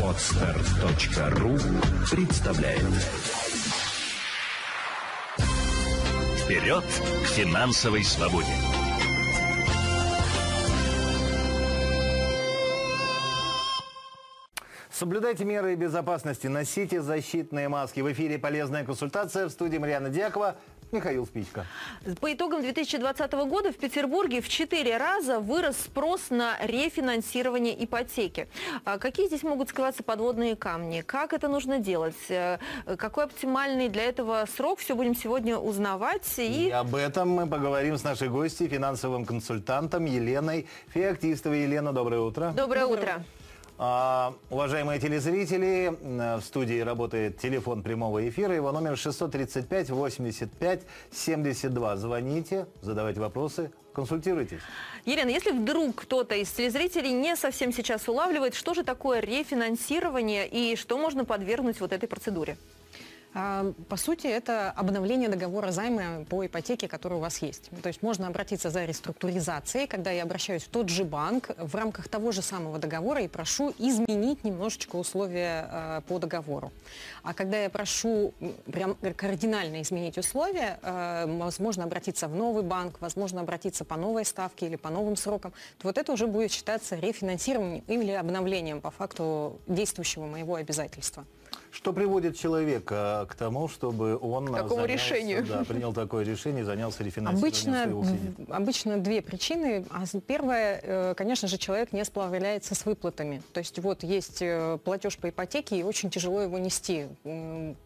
Отстар.ру представляет Вперед к финансовой свободе! Соблюдайте меры безопасности, носите защитные маски. В эфире полезная консультация в студии Марьяна Дьякова, Михаил Спичко. По итогам 2020 года в Петербурге в 4 раза вырос спрос на рефинансирование ипотеки. А какие здесь могут скрываться подводные камни? Как это нужно делать? Э, какой оптимальный для этого срок? Все будем сегодня узнавать. И... и об этом мы поговорим с нашей гостьей, финансовым консультантом Еленой Феоктистовой. Елена, доброе утро. Доброе, доброе утро. А, уважаемые телезрители, в студии работает телефон прямого эфира. Его номер 635 85 72. Звоните, задавайте вопросы, консультируйтесь. Елена, если вдруг кто-то из телезрителей не совсем сейчас улавливает, что же такое рефинансирование и что можно подвергнуть вот этой процедуре? А, по сути, это обновление договора займа по ипотеке, который у вас есть. То есть можно обратиться за реструктуризацией, когда я обращаюсь в тот же банк в рамках того же самого договора и прошу изменить немножечко условия э, по договору. А когда я прошу прям кардинально изменить условия, э, возможно обратиться в новый банк, возможно обратиться по новой ставке или по новым срокам, то вот это уже будет считаться рефинансированием или обновлением по факту действующего моего обязательства. Что приводит человека к тому, чтобы он к такому занялся, решению. Да, принял такое решение, занялся рефинансированием обычно, своего Обычно две причины. А первая, э, конечно же, человек не справляется с выплатами. То есть вот есть э, платеж по ипотеке, и очень тяжело его нести.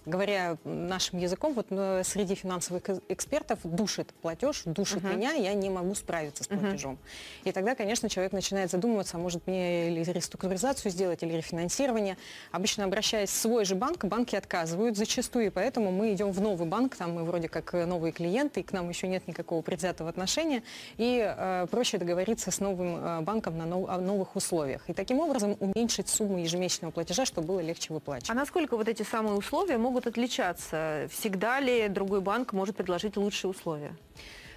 Говоря нашим языком, вот э, среди финансовых экспертов душит платеж, душит uh-huh. меня, я не могу справиться с платежом. Uh-huh. И тогда, конечно, человек начинает задумываться, а может мне или реструктуризацию сделать, или рефинансирование. Обычно обращаясь в свой же банк, банки отказывают зачастую, и поэтому мы идем в новый банк, там мы вроде как э, новые клиенты, и к нам еще нет никакого предвзятого отношения, и э, проще договориться с новым э, банком на нов, о новых условиях. И таким образом уменьшить сумму ежемесячного платежа, чтобы было легче выплачивать. А насколько вот эти самые условия могут отличаться? Всегда ли другой банк может предложить лучшие условия?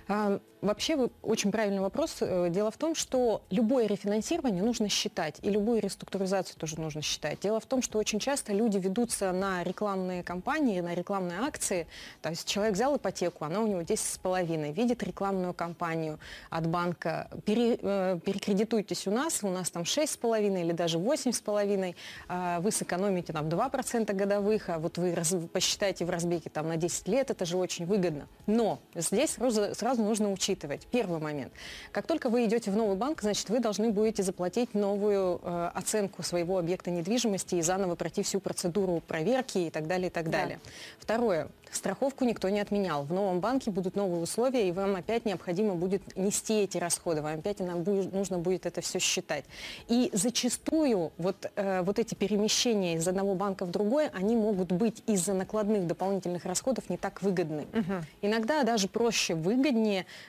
А, вообще, вы, очень правильный вопрос. Э, дело в том, что любое рефинансирование нужно считать, и любую реструктуризацию тоже нужно считать. Дело в том, что очень часто люди ведутся на рекламные кампании, на рекламные акции. То есть человек взял ипотеку, она у него 10,5, видит рекламную кампанию от банка, пере, э, перекредитуйтесь у нас, у нас там 6,5 или даже 8,5, а вы сэкономите там 2% годовых, а вот вы посчитаете в разбеге там на 10 лет, это же очень выгодно. Но здесь сразу, сразу нужно учитывать. Первый момент. Как только вы идете в новый банк, значит, вы должны будете заплатить новую э, оценку своего объекта недвижимости и заново пройти всю процедуру проверки и так далее, и так далее. Да. Второе. Страховку никто не отменял. В новом банке будут новые условия, и вам опять необходимо будет нести эти расходы. Вам опять нам будет, нужно будет это все считать. И зачастую вот, э, вот эти перемещения из одного банка в другой, они могут быть из-за накладных дополнительных расходов не так выгодны. Угу. Иногда даже проще, выгоднее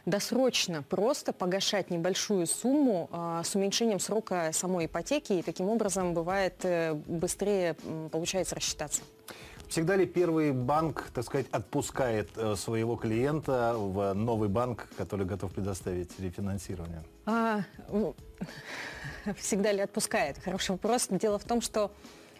досрочно просто погашать небольшую сумму э, с уменьшением срока самой ипотеки, и таким образом бывает э, быстрее э, получается рассчитаться. Всегда ли первый банк, так сказать, отпускает э, своего клиента в новый банк, который готов предоставить рефинансирование? А, всегда ли отпускает? Хороший вопрос. Дело в том, что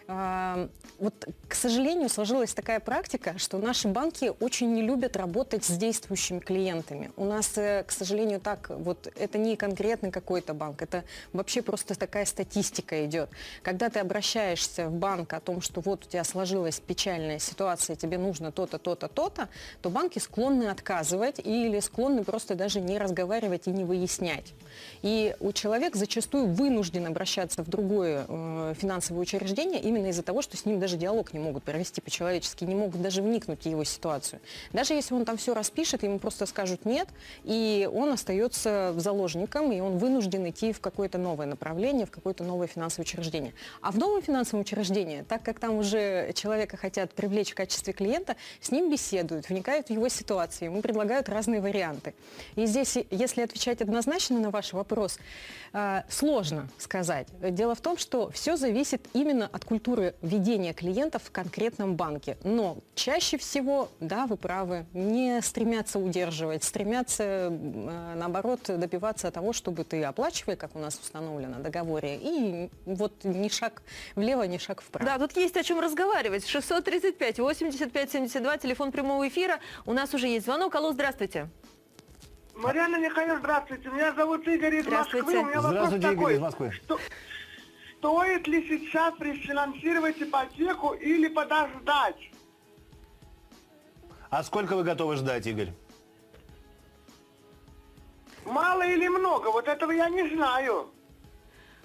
вот, к сожалению, сложилась такая практика, что наши банки очень не любят работать с действующими клиентами. У нас, э, к сожалению, так, вот это не конкретный какой-то банк, это вообще просто такая статистика идет. Когда ты обращаешься в банк о том, что вот у тебя сложилась печальная ситуация, тебе нужно то-то, то-то, то-то, то банки склонны отказывать или склонны просто даже не разговаривать и не выяснять. И у человека зачастую вынужден обращаться в другое э, финансовое учреждение именно из-за того, что с ним даже диалог не могут провести по-человечески, не могут даже вникнуть в его ситуацию. Даже если он там все распишет, ему просто скажут нет, и он остается заложником, и он вынужден идти в какое-то новое направление, в какое-то новое финансовое учреждение. А в новом финансовом учреждении, так как там уже человека хотят привлечь в качестве клиента, с ним беседуют, вникают в его ситуацию, ему предлагают разные варианты. И здесь, если отвечать однозначно на ваш вопрос, э, сложно сказать. Дело в том, что все зависит именно от культуры культуры ведения клиентов в конкретном банке. Но чаще всего, да, вы правы, не стремятся удерживать, стремятся, э, наоборот, добиваться того, чтобы ты оплачивай, как у нас установлено в договоре, и вот ни шаг влево, ни шаг вправо. Да, тут есть о чем разговаривать. 635 85 72, телефон прямого эфира. У нас уже есть звонок. Алло, здравствуйте. Марьяна Михайловна, здравствуйте. Меня зовут Игорь из Здравствуйте. Москвы. У меня вопрос Здравствуйте, Игорь такой. из Москвы. Что- стоит ли сейчас рефинансировать ипотеку или подождать? А сколько вы готовы ждать, Игорь? Мало или много? Вот этого я не знаю.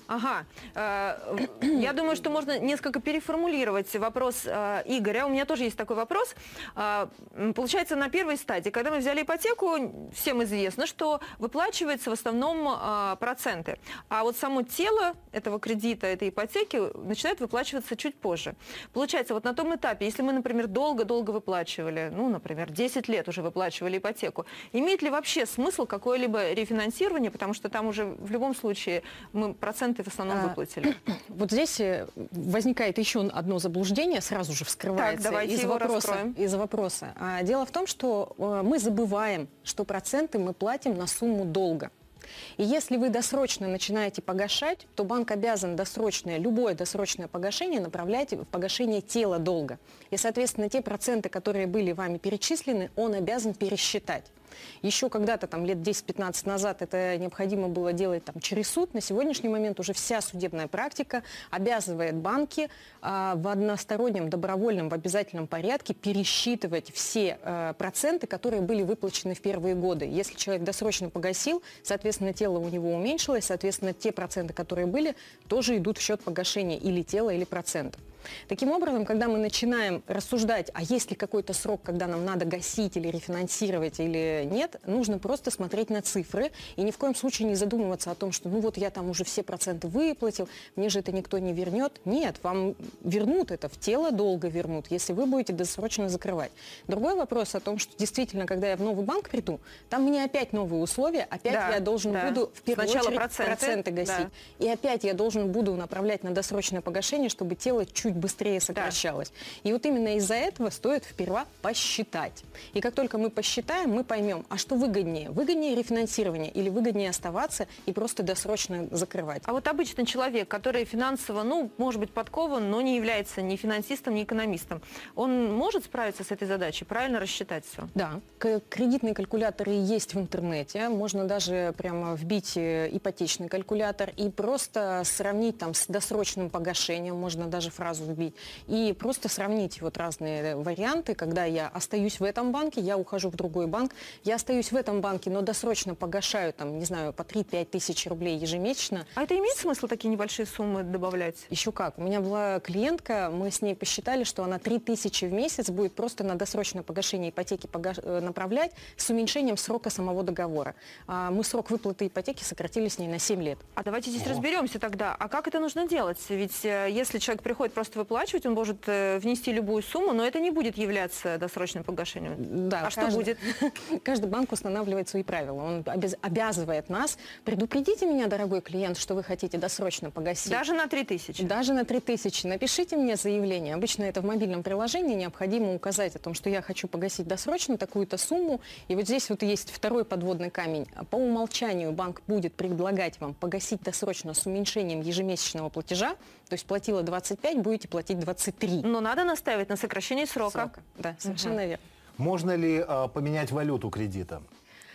Ага. Э, Я думаю, что можно несколько переформулировать вопрос э, Игоря. У меня тоже есть такой вопрос. М, Получается, на первой стадии, когда мы взяли ипотеку, всем известно, что выплачивается в основном проценты. А вот само тело этого кредита, этой ипотеки начинает выплачиваться чуть позже. Получается, вот на том этапе, если мы, например, долго-долго выплачивали, ну, например, 10 лет уже выплачивали ипотеку, имеет ли вообще смысл какое-либо рефинансирование, потому что там уже в любом случае мы проценты в основном А, выплатили. Вот здесь э, возникает еще одно заблуждение, сразу же вскрывается Так, из, вопроса, раскроем. из вопроса. Дело в том, что э, мы забываем, что проценты мы платим на сумму долга. И если вы досрочно начинаете погашать, то банк обязан досрочное, любое досрочное погашение направлять в погашение тела долга. И, соответственно, те проценты, которые были вами перечислены, он обязан пересчитать. Еще когда-то, там, лет 10-15 назад, это необходимо было делать там, через суд. На сегодняшний момент уже вся судебная практика обязывает банки а, в одностороннем, добровольном, в обязательном порядке пересчитывать все э, проценты, которые были выплачены в первые годы. Если человек досрочно погасил, соответственно, тело у него уменьшилось, соответственно, те проценты, которые были, тоже идут в счет погашения или тела, или процентов. Таким образом, когда мы начинаем рассуждать, а есть ли какой-то срок, когда нам надо гасить или рефинансировать или нет, нужно просто смотреть на цифры и ни в коем случае не задумываться о том, что ну вот я там уже все проценты выплатил, мне же это никто не вернет. Нет, вам вернут это, в тело долго вернут, если вы будете досрочно закрывать. Другой вопрос о том, что действительно, когда я в новый банк приду, там мне опять новые условия, опять Да, я должен да. буду в первую Сначала очередь проценты, проценты гасить. да. И опять я должен буду направлять на досрочное погашение, чтобы тело чуть быстрее сокращалось. И вот именно из-за этого стоит сперва посчитать. И как только мы посчитаем, мы поймем, а что выгоднее? Выгоднее рефинансирование или выгоднее оставаться и просто досрочно закрывать? А вот обычный человек, который финансово, ну, может быть, подкован, но не является ни финансистом, ни экономистом, он может справиться с этой задачей, правильно рассчитать все? Да, кредитные калькуляторы есть в интернете. Можно даже прямо вбить э, ипотечный калькулятор и просто сравнить там с досрочным погашением, можно даже фразу вбить, и просто сравнить вот разные варианты, когда я остаюсь в этом банке, я ухожу в другой банк, я остаюсь в этом банке, но досрочно погашаю там, не знаю, по 3-5 тысяч рублей ежемесячно, А это имеет смысл такие небольшие суммы добавлять? еще как. У меня была клиентка, мы с ней посчитали, что она 3000 в месяц будет просто на досрочное погашение ипотеки пога- э, направлять с уменьшением срока самого договора. А мы срок выплаты ипотеки сократили с ней на 7 лет. А давайте здесь разберемся тогда. А как это нужно делать? Ведь э, если человек приходит просто выплачивать, он может э, внести любую сумму, но это не будет являться досрочным погашением. Да, а что каждый- будет? Каждый банк устанавливает свои правила. Он обяз- обязывает нас. Предупредите меня, дорогой клиент, что вы хотите досрочно погасить. Даже на 3000? Даже на 3000. Напишите мне заявление. Обычно это в мобильном приложении. Необходимо указать о том, что я хочу погасить досрочно такую-то сумму. И вот здесь вот есть второй подводный камень. По умолчанию банк будет предлагать вам погасить досрочно с уменьшением ежемесячного платежа. То есть платила 25, будете платить 23. Но надо настаивать на сокращении срока. срока. Да, совершенно верно. Можно ли а, поменять валюту кредита?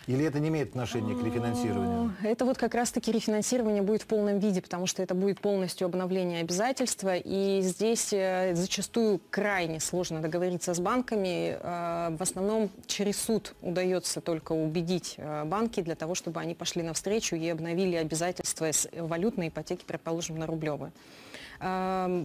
Или это не имеет отношения к рефинансированию? Это вот как раз-таки рефинансирование будет в полном виде, потому что это будет полностью обновление обязательства. И здесь э, зачастую крайне сложно договориться с банками. Э, В основном через суд удается только убедить э, банки для того, чтобы они пошли навстречу и обновили обязательства с валютной ипотеки, предположим, на рублевые.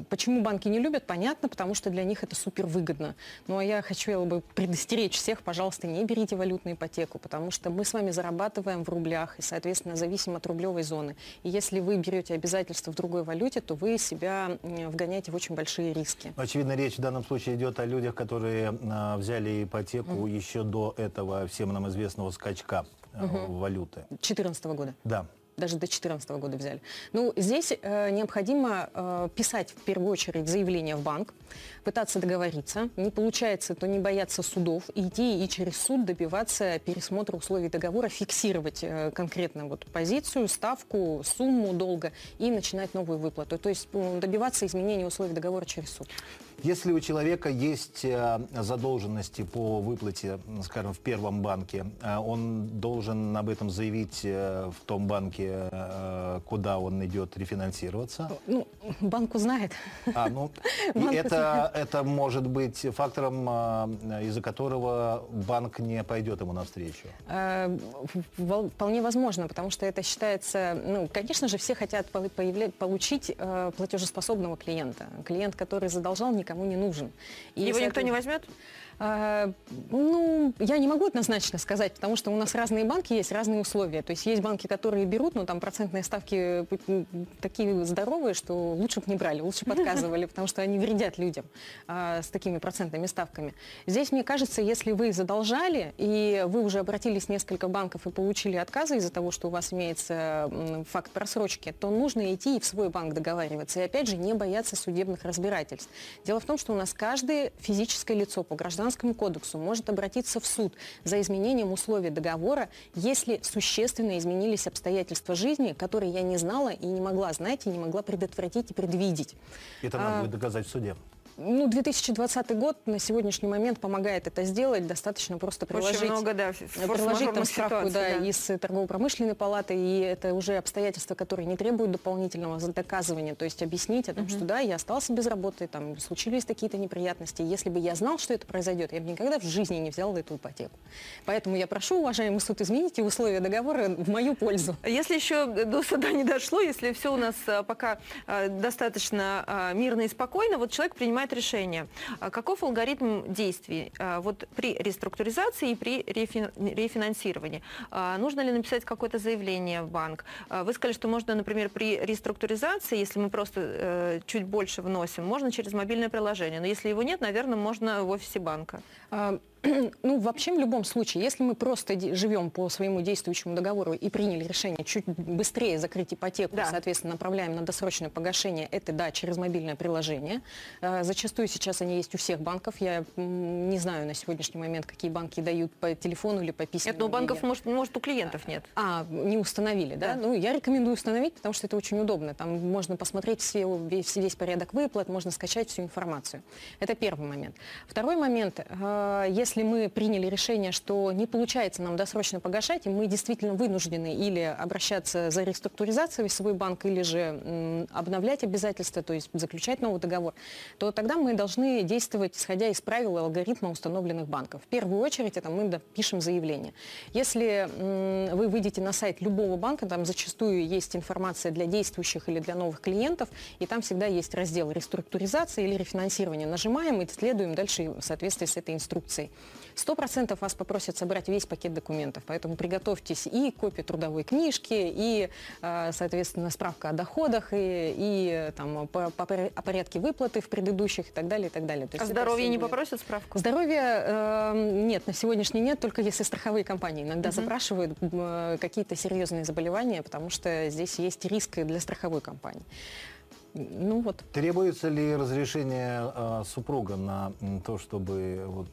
Почему банки не любят, понятно, потому что для них это супер выгодно. Ну а я хочу бы предостеречь всех, пожалуйста, не берите валютную ипотеку, потому что мы с вами зарабатываем в рублях и, соответственно, зависим от рублевой зоны. И если вы берете обязательства в другой валюте, то вы себя вгоняете в очень большие риски. Очевидно, речь в данном случае идет о людях, которые а, взяли ипотеку еще до этого всем нам известного скачка а, валюты. 2014 года. Да. Даже до 2014 года взяли. Ну, здесь э, необходимо э, писать в первую очередь заявление в банк, пытаться договориться. Не получается, то не бояться судов, идти и через суд добиваться пересмотра условий договора, фиксировать э, конкретно вот позицию, ставку, сумму долга и начинать новую выплату. То есть добиваться изменения условий договора через суд. Если у человека есть э, задолженности по выплате, скажем, в первом банке, э, он должен об этом заявить э, в том банке, куда он идет рефинансироваться. Ну, банк узнает. А, ну, Банк это, это может быть фактором, из-за которого банк не пойдет ему навстречу. Вполне возможно, потому что это считается, ну, конечно же, все хотят получить платежеспособного клиента. Клиент, который задолжал, никому не нужен. И, Его никто не возьмет? А, Ну, я не могу однозначно сказать, потому что у нас разные банки есть, разные условия. То есть есть банки, которые берут, но там процентные ставки такие здоровые, что лучше бы не брали, лучше бы отказывали, потому что они вредят людям а, с такими процентными ставками. Здесь, мне кажется, если вы задолжали, и вы уже обратились в несколько банков и получили отказы из-за того, что у вас имеется факт просрочки, то нужно идти и в свой банк договариваться. И опять же, не бояться судебных разбирательств. Дело в том, что у нас каждое физическое лицо по гражданскому кодексу может обратиться в суд за изменением условий договора, если существенно изменились обстоятельства жизни, которые я не знала и не могла знать, и не могла предотвратить и предвидеть. Это А, надо будет доказать в суде. Ну, 2020 год на сегодняшний момент помогает это сделать. Достаточно просто приложить... Очень много, да, приложить там справку да, да. из э, торгово-промышленной палаты, и это уже обстоятельства, которые не требуют дополнительного доказывания, то есть объяснить о том, что да, я остался без работы, там случились какие-то неприятности. Если бы я знал, что это произойдет, я бы никогда в жизни не взял эту ипотеку. Поэтому я прошу, уважаемый суд, измените условия договора в мою пользу. Если еще до суда не дошло, если все у нас а, пока а, достаточно а, мирно и спокойно, вот человек принимает решение. А Каков алгоритм действий а, вот при реструктуризации и при рефин- рефинансировании? А, Нужно ли написать какое-то заявление в банк? Вы сказали, что можно, например, при реструктуризации, если мы просто э, чуть больше вносим, можно через мобильное приложение. Но если его нет, наверное, можно в офисе банка. А, Ну, вообще, в любом случае, если мы просто живем по своему действующему договору и приняли решение чуть быстрее закрыть ипотеку, Да. соответственно, направляем на досрочное погашение, это, да, через мобильное приложение. А, Зачастую сейчас они есть у всех банков. Я не знаю на сегодняшний момент, какие банки дают по телефону или по письму. Нет, но у банков, может, может, у клиентов нет. А, не установили, да? Да. Ну, я рекомендую установить, потому что это очень удобно. Там можно посмотреть все, весь, весь порядок выплат, можно скачать всю информацию. Это первый момент. Второй момент. э, Если мы приняли решение, что не получается нам досрочно погашать, и мы действительно вынуждены или обращаться за реструктуризацией в свой банк, или же обновлять обязательства, то есть заключать новый договор, то тогда мы должны действовать, исходя из правил и алгоритма установленных банков. В первую очередь это мы пишем заявление. Если вы выйдете на сайт любого банка, там зачастую есть информация для действующих или для новых клиентов, и там всегда есть раздел реструктуризация или рефинансирование. Нажимаем и следуем дальше в соответствии с этой инструкцией. Сто процентов вас попросят собрать весь пакет документов, поэтому приготовьтесь и копию трудовой книжки, и, э, соответственно, справка о доходах, и, и там, по- по о порядке выплаты в предыдущих и так далее, и так далее. То А здоровье не будет. попросят справку? Здоровье э, нет, на сегодняшний нет, только если страховые компании иногда запрашивают э, какие-то серьезные заболевания, потому что здесь есть риск для страховой компании. Ну вот. Требуется ли разрешение э, супруга на то, чтобы вот,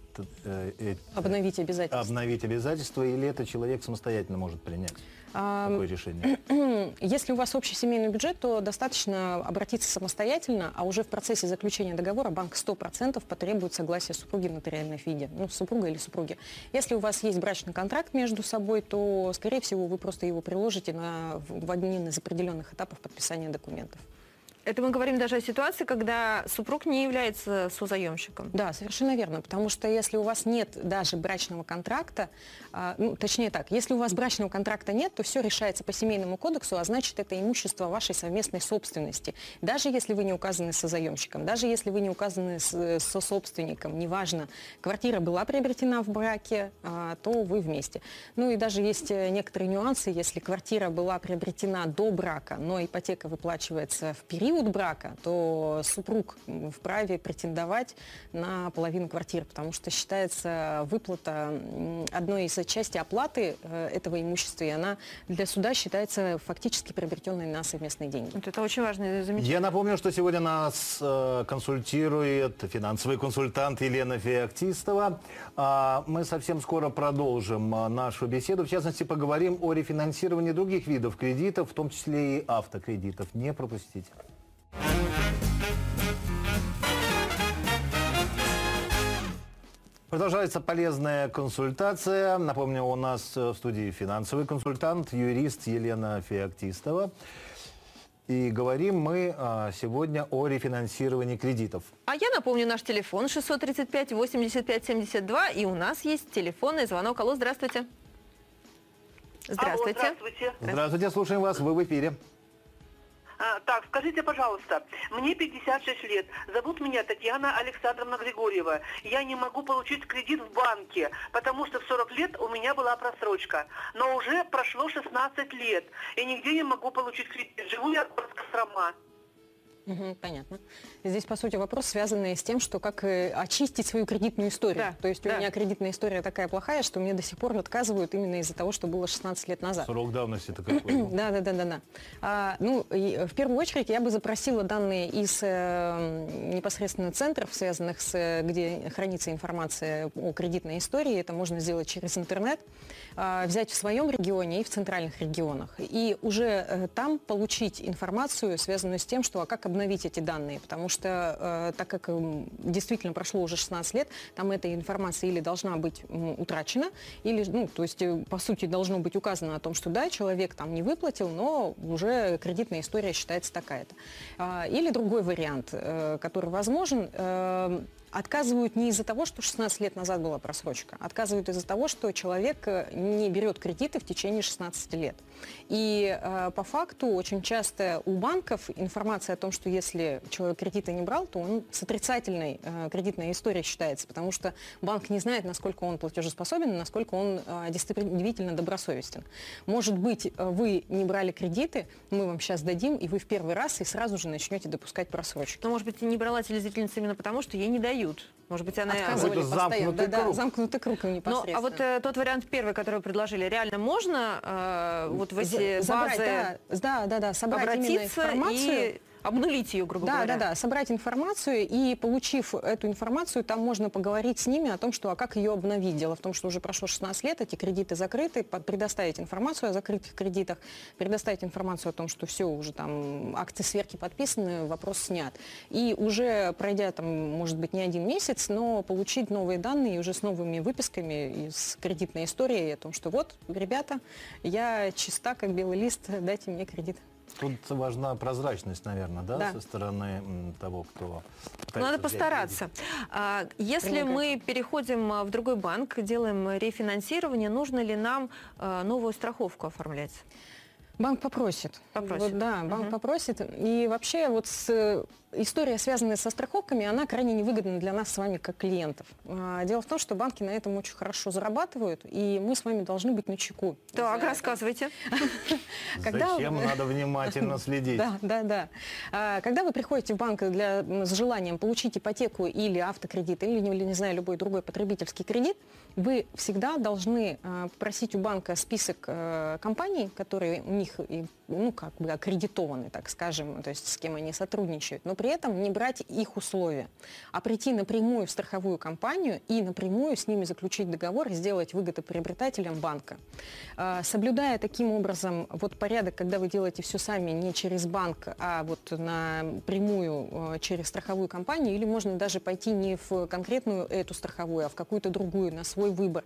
э, э, Обновить обязательства. обновить обязательства, или это человек самостоятельно может принять А, такое решение? Если у вас общий семейный бюджет, то достаточно обратиться самостоятельно, а уже в процессе заключения договора банк 100% потребует согласия супруги в нотариальном виде, ну, супруга или супруги. Если у вас есть брачный контракт между собой, то, скорее всего, вы просто его приложите на, в в один из определенных этапов подписания документов. Это мы говорим даже о ситуации, когда супруг не является созаемщиком. Да, совершенно верно, потому что если у вас нет даже брачного контракта, а, ну, точнее так, если у вас брачного контракта нет, то все решается по семейному кодексу, а значит, это имущество вашей совместной собственности. Даже если вы не указаны созаемщиком, даже если вы не указаны с- сособственником, неважно, квартира была приобретена в браке, а, то вы вместе. Ну и даже есть э, некоторые нюансы, если квартира была приобретена до брака, но ипотека выплачивается в период период брака, то супруг вправе претендовать на половину квартиры, потому что считается выплата одной из части оплаты э, этого имущества, и она для суда считается фактически приобретенной на совместные деньги. Вот это очень важное замечание. Я напомню, что сегодня нас э, консультирует финансовый консультант Елена Феоктистова. А, мы совсем скоро продолжим а, нашу беседу. В частности, поговорим о рефинансировании других видов кредитов, в том числе и автокредитов. Не пропустите. Продолжается полезная консультация. Напомню, у нас э, в студии финансовый консультант, юрист Елена Феоктистова. И говорим мы а, сегодня о рефинансировании кредитов. А я напомню наш телефон 635-85-72. И у нас есть телефонный звонок. Алло, здравствуйте. Здравствуйте. Алло, здравствуйте. Здравствуйте, слушаем вас, вы в эфире. А, так, скажите, пожалуйста, мне 56 лет, зовут меня Татьяна Александровна Григорьева. Я не могу получить кредит в банке, потому что в 40 лет у меня была просрочка. Но уже прошло 16 лет, и нигде не могу получить кредит. Живу я в Кострома. Мгм, понятно. Здесь, по сути, вопрос, связанный с тем, что как э, очистить свою кредитную историю. Да, То есть да. у меня кредитная история такая плохая, что мне до сих пор отказывают именно из-за того, что было 16 лет назад. Срок давности какой? Да, да, да, да, да. А, ну, и, э, в первую очередь я бы запросила данные из э, непосредственно центров, связанных с, э, где хранится информация о кредитной истории. Это можно сделать через интернет, а, взять в своем регионе и в центральных регионах. И уже э, там получить информацию, связанную с тем, что а как обновить эти данные. Потому что э, так как м, действительно прошло уже 16 лет, там эта информация или должна быть утрачена, или, ну, то есть, э, по сути, должно быть указано о том, что да, человек там не выплатил, но уже кредитная история считается такая-то. А, Или другой вариант, э, который возможен, отказывают не из-за того, что 16 лет назад была просрочка, отказывают из-за того, что человек э, не берет кредиты в течение 16 лет. И э, по факту очень часто у банков информация о том, что если человек кредиты не брал, то он с отрицательной э, кредитной историей считается, потому что банк не знает, насколько он платежеспособен, насколько он э, действительно добросовестен. Может быть, э, вы не брали кредиты, мы вам сейчас дадим, и вы в первый раз и сразу же начнете допускать просрочки. Но, может быть, не брала телезрительница именно потому, что ей не дают. Может быть, она... Отказывали замкнутый Да, да, круг. замкнутый круг Ну, непосредственно. а вот э, тот вариант первый, который вы предложили, реально можно э, вот в эти За- забрать, базы да, да, да, да, собрать обратиться информацию. и обнулить ее, грубо Да, говоря? да, да, собрать информацию и получив эту информацию, там можно поговорить с ними о том, что а как ее обновить. Дело в том, что уже прошло 16 лет, эти кредиты закрыты, предоставить информацию о закрытых кредитах, предоставить информацию о том, что все, уже там акты сверки подписаны, вопрос снят. И уже пройдя там, может быть, не один месяц, но получить новые данные уже с новыми выписками из кредитной истории о том, что вот, ребята, я чиста, как белый лист, дайте мне кредит. Тут важна прозрачность, наверное, да, Да. со стороны того, кто... Ну, Надо постараться. А, Если Предлагаю. мы переходим а, в другой банк, делаем рефинансирование, нужно ли нам а, новую страховку оформлять? Банк попросит. Попросит. Вот, да, банк Мгм. попросит. И вообще вот с, история, связанная со страховками, она крайне невыгодна для нас с вами как клиентов. А, Дело в том, что банки на этом очень хорошо зарабатывают, и мы с вами должны быть на чеку. Так, За- рассказывайте. Зачем надо внимательно следить? Да, да, да. А, Когда вы приходите в банк для, с желанием получить ипотеку или автокредит, или, не- или, не знаю, любой другой потребительский кредит, вы всегда должны а, попросить у банка список э, компаний, которые у них, и, ну, как бы аккредитованы, так скажем, то есть с кем они сотрудничают, но при этом не брать их условия, а прийти напрямую в страховую компанию и напрямую с ними заключить договор и сделать выгодоприобретателем банка. А, Соблюдая таким образом вот порядок, когда вы делаете все сами не через банк, а вот напрямую э, через страховую компанию, или можно даже пойти не в конкретную эту страховую, а в какую-то другую, на свой выбор,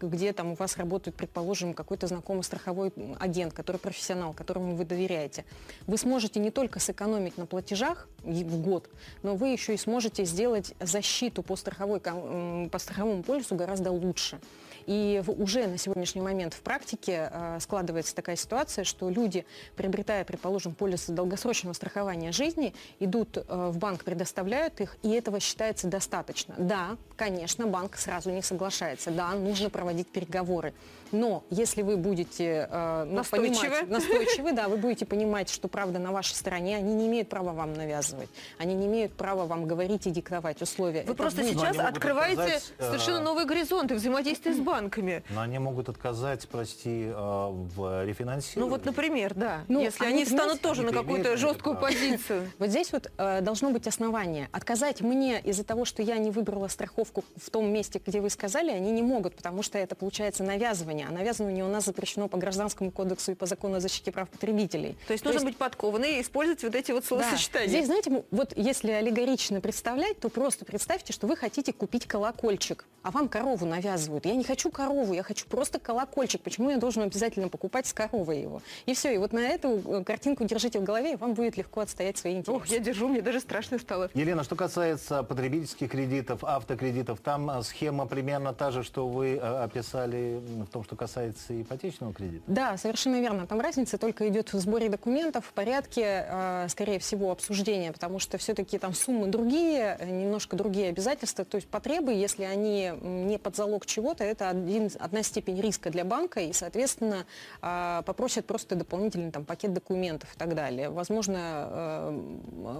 где там у вас работает, предположим, какой-то знакомый страховой агент, который профессионал, которому вы доверяете. Вы сможете не только сэкономить на платежах в год, но вы еще и сможете сделать защиту по, страховой, по страховому полису гораздо лучше. И уже на сегодняшний момент в практике э, складывается такая ситуация, что люди, приобретая, предположим, полисы долгосрочного страхования жизни, идут э, в банк, предоставляют их, и этого считается достаточно. Да, конечно, банк сразу не соглашается. Да, нужно проводить переговоры. Но если вы будете э, ну, Настойчивы. понимать, настойчивы, да, вы будете понимать, что правда на вашей стороне, они не имеют права вам навязывать, они не имеют права вам говорить и диктовать условия. Вы Это просто будет- сейчас открываете отказать, э, совершенно новые горизонты взаимодействия с банками. Но они могут отказать, прости, э, в Ну рефинансировании. вот, например, да. Ну, Если они, они станут тоже на какую-то жесткую право. позицию. Вот здесь вот э, должно быть основание. Отказать мне из-за того, что я не выбрала страховку в том месте, где вы сказали, они не могут, потому что это получается навязывание. А навязывание у нас запрещено по Гражданскому кодексу и по закону о защите прав потребителей. То есть нужно быть подкованной и использовать вот эти вот Да. словосочетания. Здесь, знаете, вот если аллегорично представлять, то просто представьте, что вы хотите купить колокольчик, а вам корову навязывают. Я не хочу корову, я хочу просто колокольчик. Почему я должен обязательно покупать с коровой его? И все, и вот на эту э, картинку держите в голове, и вам будет легко отстоять свои интересы. Ох, я держу, мне даже страшно стало. Елена, что касается потребительских кредитов, автокредитов, там э, схема примерно та же, что вы э, описали в том, что касается ипотечного кредита? Да, совершенно верно. Там разница только идет в сборе документов, в порядке, э, скорее всего, обсуждения, потому что все-таки там суммы другие, э, немножко другие обязательства. То есть потребы, если они не под залог чего-то, это один, одна степень риска для банка, и, соответственно, э, попросят просто дополнительный там, пакет документов и так далее. Возможно,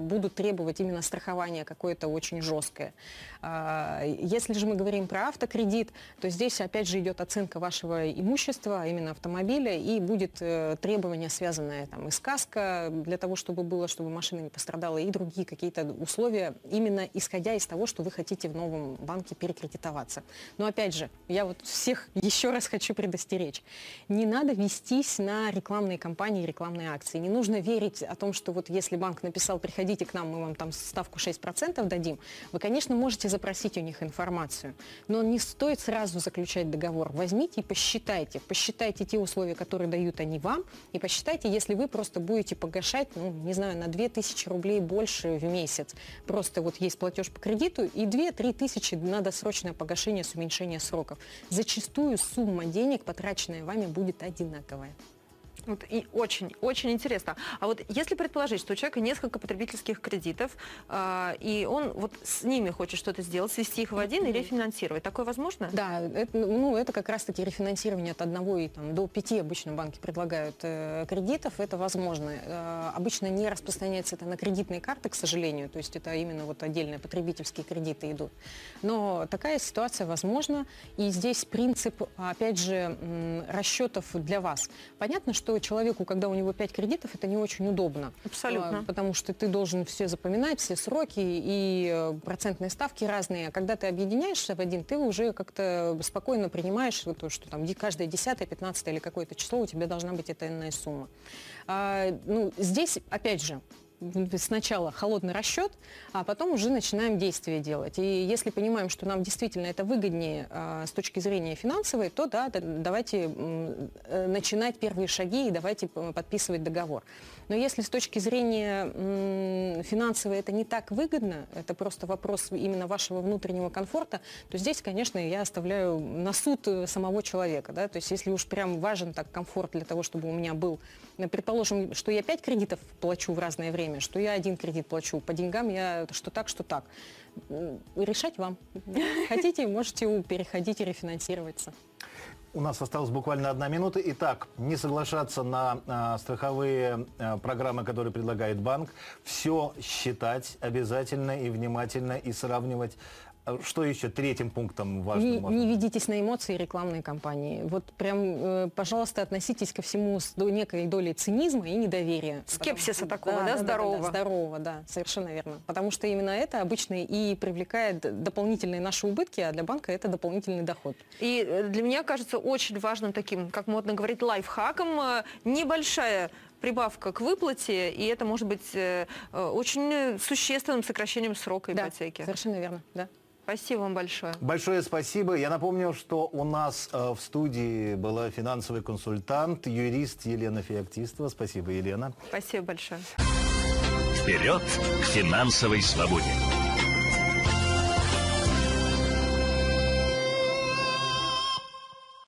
будут требовать именно страхования какое-то очень жесткое. Если же мы говорим про автокредит, то здесь опять же идет оценка вашего имущества, а именно автомобиля, и будет э, требование, связанное там, и с для того, чтобы было, чтобы машина не пострадала, и другие какие-то условия, именно исходя из того, что вы хотите в новом банке перекредитоваться. Но опять же, я вот всех еще раз хочу предостеречь. Не надо вестись на рекламные кампании, рекламные акции. Не нужно верить о том, что вот если банк написал, приходите к нам, мы вам там ставку 6% дадим. Вы, конечно, можете запросить у них информацию, но не стоит сразу заключать договор. Возьмите и посчитайте. Посчитайте те условия, которые дают они вам, и посчитайте, если вы просто будете погашать, ну, не знаю, на 2000 рублей больше в месяц. Просто вот есть платеж по кредиту, и 2-3 тысячи на досрочное погашение с уменьшением сроков. Зачастую сумма денег, потраченная вами, будет одинаковая. Вот и очень, очень интересно. А вот если предположить, что у человека несколько потребительских кредитов, а, и он вот с ними хочет что-то сделать, свести их в один и рефинансировать, такое возможно? Да, это, ну, это как раз-таки рефинансирование от одного и там, до пяти обычно банки предлагают э, кредитов, это возможно. Э, обычно не распространяется это на кредитные карты, к сожалению, то есть это именно вот отдельные потребительские кредиты идут. Но такая ситуация возможна, и здесь принцип, опять же, расчетов для вас. Понятно, что человеку, когда у него пять кредитов, это не очень удобно. Абсолютно. А, Потому что ты должен все запоминать, все сроки и э, процентные ставки разные. А когда ты объединяешься в один, ты уже как-то спокойно принимаешь то, что там каждое десятое, пятнадцатое или какое-то число у тебя должна быть эта иная сумма. А, ну, здесь, опять же, сначала холодный расчет, а потом уже начинаем действия делать. И если понимаем, что нам действительно это выгоднее а, с точки зрения финансовой, то да, давайте э, начинать первые шаги и давайте подписывать договор. Но если с точки зрения финансовой это не так выгодно, это просто вопрос именно вашего внутреннего комфорта, то здесь, конечно, я оставляю на суд э, самого человека. Да? То есть если уж прям важен так комфорт для того, чтобы у меня был, предположим, что я пять кредитов плачу в разное время, что я один кредит плачу, по деньгам я что так, что так. Решать вам. Хотите, можете переходить и рефинансироваться. У нас осталась буквально одна минута. Итак, не соглашаться на а, страховые а, программы, которые предлагает банк. Все считать обязательно и внимательно и сравнивать. Что еще третьим пунктом важным? Не, можно не ведитесь на эмоции рекламной кампании. Вот прям, э, пожалуйста, относитесь ко всему с до- некой долей цинизма и недоверия. Скепсиса Потому- такого, да, здорового? здорового, да, совершенно верно. Потому что именно это обычно и привлекает дополнительные наши убытки, а для банка это дополнительный доход. И э, для меня кажется очень важным таким, как модно говорить, лайфхаком, э, небольшая прибавка к выплате, и это может быть очень существенным сокращением срока Да, ипотеки. совершенно верно, да. Спасибо вам большое. Большое спасибо. Я напомню, что у нас э, в студии была финансовый консультант, юрист Елена Феоктистова. Спасибо, Елена. Спасибо большое. Вперед к финансовой свободе!